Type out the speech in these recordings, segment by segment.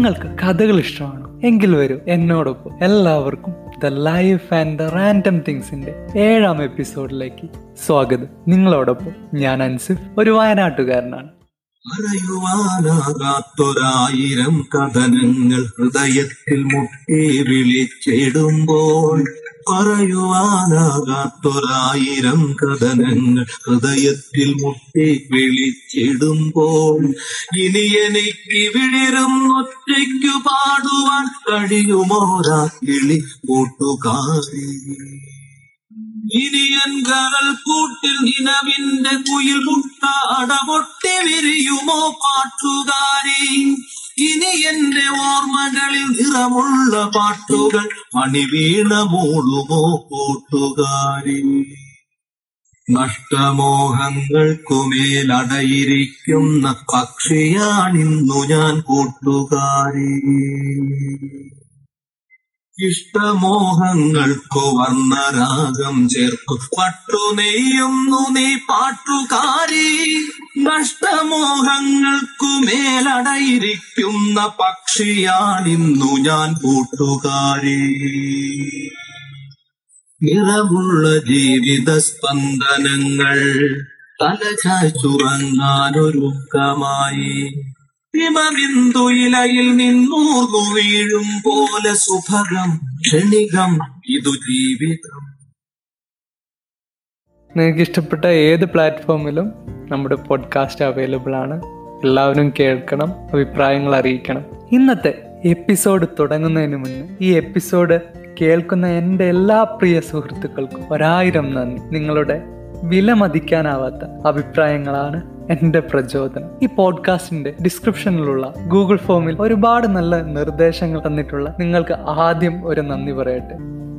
നിങ്ങൾക്ക് കഥകൾ ഇഷ്ടമാണ് എങ്കിൽ വരൂ. എന്നോടൊപ്പം എല്ലാവർക്കും the life and the random തിങ്സിന്റെ ഏഴാം എപ്പിസോഡിലേക്ക് സ്വാഗതം. നിങ്ങളോടൊപ്പം ഞാൻ അൻസിഫ് ഒരു വയനാട്ടുകാരനാണ്. കഥനങ്ങൾ ഹൃദയത്തിൽ മുട്ടി വിളിച്ചിടുമ്പോൾ പറയുവാനാകാത്തൊരായിരം കഥനങ്ങൾ ഹൃദയത്തിൽ മുട്ടി വിളിച്ചിടുമ്പോൾ ഇനി എനിക്ക് വിളിരും ഒറ്റയ്ക്കു പാടുവാൻ കഴിയുമോരാ കിളി കൂട്ടുകാരി. ഇനിയൻ കൂട്ടിൽ നിലവിന്റെ കുയിൽ മുട്ട അടപൊട്ടി വിരിയുമോ? പാട്ടുകാരി ഇനി എന്റെ ഓർമ്മകളിൽ നിറമുള്ള പാട്ടുകൾ മണിവീണ മൂളുമോ കൂട്ടുകാരി നഷ്ടമോഹങ്ങൾക്കുമേലടയിരിക്കുന്ന പക്ഷിയാണിന്നു ഞാൻ കൂട്ടുകാരി. ഇഷ്ടമോഹങ്ങൾക്കു വർണരാഗം ചേർത്തു പട്ടു നെയ്യുന്നു നീ പാട്ടുകാരി. നഷ്ടമോഹങ്ങൾക്കു മേലടയിരിക്കുന്ന പക്ഷിയാണിന്നു ഞാൻ കൂട്ടുകാരി. നിറമുള്ള ജീവിത സ്പന്ദനങ്ങൾ തലചാച്ചുറങ്ങാനൊരുക്കമായി ഹിമബിന്ദു നിന്നൂർന്നു വീഴും പോലെ സുഭഗം ക്ഷണികം ഇതു ജീവിതം. നിങ്ങൾക്ക് ഇഷ്ടപ്പെട്ട ഏത് പ്ലാറ്റ്ഫോമിലും നമ്മുടെ പോഡ്കാസ്റ്റ് അവൈലബിൾ ആണ്. എല്ലാവരും കേൾക്കണം അഭിപ്രായങ്ങൾ അറിയിക്കണം. ഇന്നത്തെ എപ്പിസോഡ് തുടങ്ങുന്നതിന് മുന്നേ ഈ എപ്പിസോഡ് കേൾക്കുന്ന എന്റെ എല്ലാ പ്രിയ സുഹൃത്തുക്കൾക്കും ഒരായിരം നന്ദി. നിങ്ങളുടെ വില മതിക്കാനാവാത്ത അഭിപ്രായങ്ങളാണ് എന്റെ പ്രചോദനം. ഈ പോഡ്കാസ്റ്റിന്റെ ഡിസ്ക്രിപ്ഷനിലുള്ള ഗൂഗിൾ ഫോമിൽ ഒരുപാട് നല്ല നിർദ്ദേശങ്ങൾ തന്നിട്ടുള്ള നിങ്ങൾക്ക് ആദ്യം ഒരു നന്ദി പറയട്ടെ.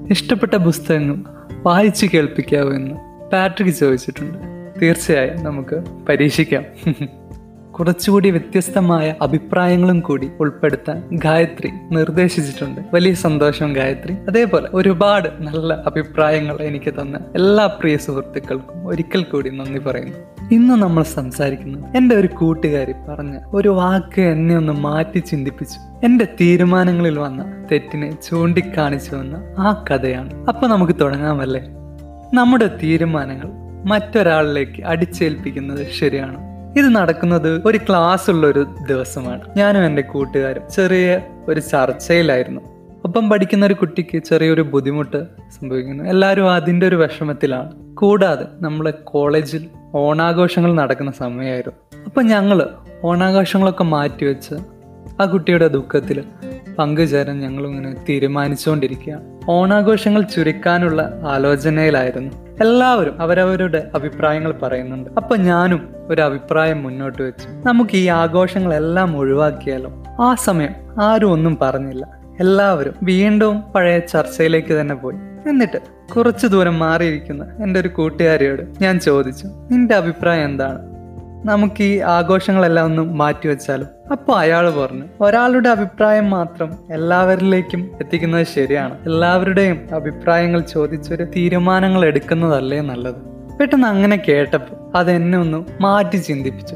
ഇഷ്ടപ്പെട്ട പുസ്തകങ്ങൾ വായിച്ചു കേൾപ്പിക്കാവൂ എന്ന് പാട്രിക് ചോദിച്ചിട്ടുണ്ട്. തീർച്ചയായും നമുക്ക് പരീക്ഷിക്കാം. കുറച്ചുകൂടി വ്യത്യസ്തമായ അഭിപ്രായങ്ങളും കൂടി ഉൾപ്പെടുത്താൻ ഗായത്രി നിർദ്ദേശിച്ചിട്ടുണ്ട്. വലിയ സന്തോഷം ഗായത്രി. അതേപോലെ ഒരുപാട് നല്ല അഭിപ്രായങ്ങൾ എനിക്ക് തന്ന എല്ലാ പ്രിയ സുഹൃത്തുക്കൾക്കും ഒരിക്കൽ കൂടി നന്ദി പറയുന്നു. ഇന്ന് നമ്മൾ സംസാരിക്കുന്നത് എന്റെ ഒരു കൂട്ടുകാരി പറഞ്ഞ ഒരു വാക്ക് എന്നെ ഒന്ന് മാറ്റി ചിന്തിപ്പിച്ചു. എന്റെ തീരുമാനങ്ങളിൽ വന്ന തെറ്റിനെ ചൂണ്ടിക്കാണിച്ചു വന്ന ആ കഥയാണ്. അപ്പൊ നമുക്ക് തുടങ്ങാമല്ലേ? നമ്മുടെ തീരുമാനങ്ങൾ മറ്റൊരാളിലേക്ക് അടിച്ചേൽപ്പിക്കുന്നത് ശരിയാണ്? ഇത് നടക്കുന്നത് ഒരു ക്ലാസ് ഉള്ള ഒരു ദിവസമാണ്. ഞാനും എന്റെ കൂട്ടുകാരും. ചെറിയ ഒരു ചർച്ചയിലായിരുന്നു. ഒപ്പം പഠിക്കുന്ന ഒരു കുട്ടിക്ക് ചെറിയൊരു ബുദ്ധിമുട്ട് സംഭവിക്കുന്നു. എല്ലാവരും അതിന്റെ ഒരു വിഷമത്തിലാണ്. കൂടാതെ നമ്മളെ കോളേജിൽ ഓണാഘോഷങ്ങൾ നടക്കുന്ന സമയമായിരുന്നു. അപ്പം ഞങ്ങൾ ഓണാഘോഷങ്ങളൊക്കെ മാറ്റിവെച്ച് ആ കുട്ടിയുടെ ദുഃഖത്തിൽ പങ്കുചേരാൻ ഞങ്ങളിങ്ങനെ തീരുമാനിച്ചുകൊണ്ടിരിക്കുകയാണ്. ഓണാഘോഷങ്ങൾ ചുരുക്കാനുള്ള ആലോചനയിലായിരുന്നു. എല്ലാവരും അവരവരുടെ അഭിപ്രായങ്ങൾ പറയുന്നുണ്ട്. അപ്പൊ ഞാനും ഒരു അഭിപ്രായം മുന്നോട്ട് വെച്ചു. നമുക്ക് ഈ ആഘോഷങ്ങളെല്ലാം ഒഴിവാക്കിയാലോ? ആ സമയം ആരും ഒന്നും പറഞ്ഞില്ല. എല്ലാവരും വീണ്ടും പഴയ ചർച്ചയിലേക്ക് തന്നെ പോയി. എന്നിട്ട് കുറച്ചു ദൂരം മാറിയിരിക്കുന്ന എന്റെ ഒരു കൂട്ടുകാരിയോട് ഞാൻ ചോദിച്ചു നിന്റെ അഭിപ്രായം എന്താണ്? നമുക്ക് ഈ ആഘോഷങ്ങളെല്ലാം ഒന്ന് മാറ്റിവെച്ചാലും അപ്പോൾ അയാൾ പറഞ്ഞു ഒരാളുടെ അഭിപ്രായം മാത്രം എല്ലാവരിലേക്കും എത്തിക്കുന്നത് ശരിയാണ്. എല്ലാവരുടെയും അഭിപ്രായങ്ങൾ ചോദിച്ചൊരു തീരുമാനങ്ങൾ എടുക്കുന്നതല്ലേ നല്ലത്? പെട്ടെന്ന് അങ്ങനെ കേട്ടപ്പോൾ അതെന്നെ ഒന്ന് മാറ്റി ചിന്തിപ്പിച്ചു.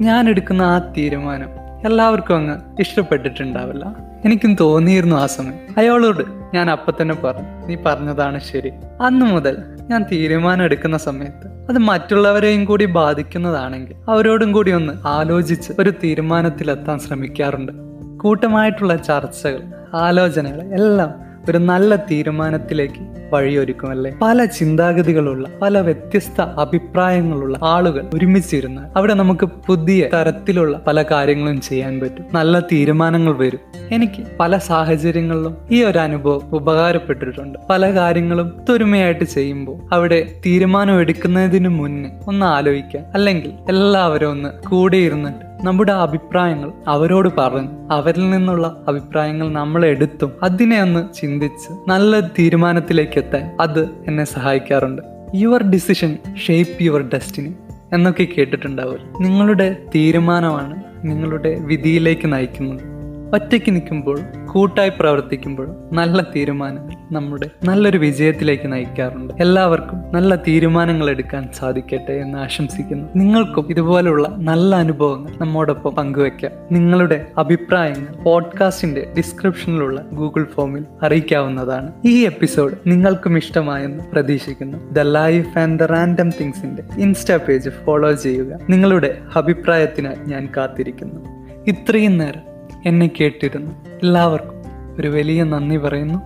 ഞാൻ എടുക്കുന്ന ആ തീരുമാനം എല്ലാവർക്കും അങ്ങ് ഇഷ്ടപ്പെട്ടിട്ടുണ്ടാവില്ല. എനിക്കും തോന്നിയിരുന്നു ആ സമയം. അയാളോട് ഞാൻ അപ്പൊ തന്നെ പറഞ്ഞു നീ പറഞ്ഞതാണ് ശരി. അന്നു മുതൽ ഞാൻ തീരുമാനം എടുക്കുന്ന സമയത്ത് അത് മറ്റുള്ളവരെയും കൂടി ബാധിക്കുന്നതാണെങ്കിൽ അവരോടും കൂടി ഒന്ന് ആലോചിച്ച് ഒരു തീരുമാനത്തിലെത്താൻ ശ്രമിക്കാറുണ്ട്. കൂട്ടമായിട്ടുള്ള ചർച്ചകൾ ആലോചനകൾ എല്ലാം ഒരു നല്ല തീരുമാനത്തിലേക്ക് വഴിയൊരുക്കുമല്ലേ? പല ചിന്താഗതികളുള്ള പല വ്യത്യസ്ത അഭിപ്രായങ്ങളുള്ള ആളുകൾ ഒരുമിച്ചിരുന്ന അവിടെ നമുക്ക് പുതിയ തരത്തിലുള്ള പല കാര്യങ്ങളും ചെയ്യാൻ പറ്റും. നല്ല തീരുമാനങ്ങൾ വരും. എനിക്ക് പല സാഹചര്യങ്ങളിലും ഈ ഒരു അനുഭവം ഉപകാരപ്പെട്ടിട്ടുണ്ട്. പല കാര്യങ്ങളും ഒത്തൊരുമയായിട്ട് ചെയ്യുമ്പോൾ അവിടെ തീരുമാനം എടുക്കുന്നതിന് മുന്നേ ഒന്ന് ആലോചിക്കാം. അല്ലെങ്കിൽ എല്ലാവരും ഒന്ന് കൂടെ ഇരുന്നിട്ട് നമ്മുടെ അഭിപ്രായങ്ങൾ അവരോട് പറഞ്ഞ് അവരിൽ നിന്നുള്ള അഭിപ്രായങ്ങൾ നമ്മൾ എടുത്തും അതിനെ ഒന്ന് ചിന്തിച്ച് നല്ല തീരുമാനത്തിലേക്ക് എത്താൻ അത് എന്നെ സഹായിക്കാറുണ്ട്. Your decision shape your destiny എന്നൊക്കെ കേട്ടിട്ടുണ്ടാവും. നിങ്ങളുടെ തീരുമാനമാണ് നിങ്ങളുടെ വിധിയിലേക്ക് നയിക്കുന്നത്. ഒറ്റയ്ക്ക് നിൽക്കുമ്പോൾ കൂട്ടായി പ്രവർത്തിക്കുമ്പോൾ നല്ല തീരുമാനങ്ങൾ നമ്മുടെ നല്ലൊരു വിജയത്തിലേക്ക് നയിക്കാറുണ്ട്. എല്ലാവർക്കും നല്ല തീരുമാനങ്ങൾ എടുക്കാൻ സാധിക്കട്ടെ എന്ന് ആശംസിക്കുന്നു. നിങ്ങൾക്കും ഇതുപോലുള്ള നല്ല അനുഭവങ്ങൾ നമ്മോടൊപ്പം പങ്കുവെക്കാം നിങ്ങളുടെ അഭിപ്രായങ്ങൾ പോഡ്കാസ്റ്റിന്റെ ഡിസ്ക്രിപ്ഷനിലുള്ള ഗൂഗിൾ ഫോമിൽ അറിയിക്കാവുന്നതാണ്. ഈ എപ്പിസോഡ് നിങ്ങൾക്കും ഇഷ്ടമായെന്ന് പ്രതീക്ഷിക്കുന്നു. The life and the random തിങ്സിന്റെ insta page follow ചെയ്യുക. നിങ്ങളുടെ അഭിപ്രായത്തിനായി ഞാൻ കാത്തിരിക്കുന്നു. ഇത്രയും നേരം എന്നെ കേട്ടിരുന്നു. എല്ലാവർക്കും ഒരു വലിയ നന്ദി പറയുന്നു.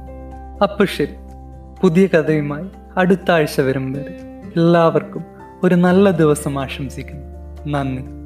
അപ്പോൾ ശരി പുതിയ കഥയുമായി അടുത്ത ആഴ്ച വരും വരെ എല്ലാവർക്കും ഒരു നല്ല ദിവസം ആശംസിക്കുന്നു. നന്ദി.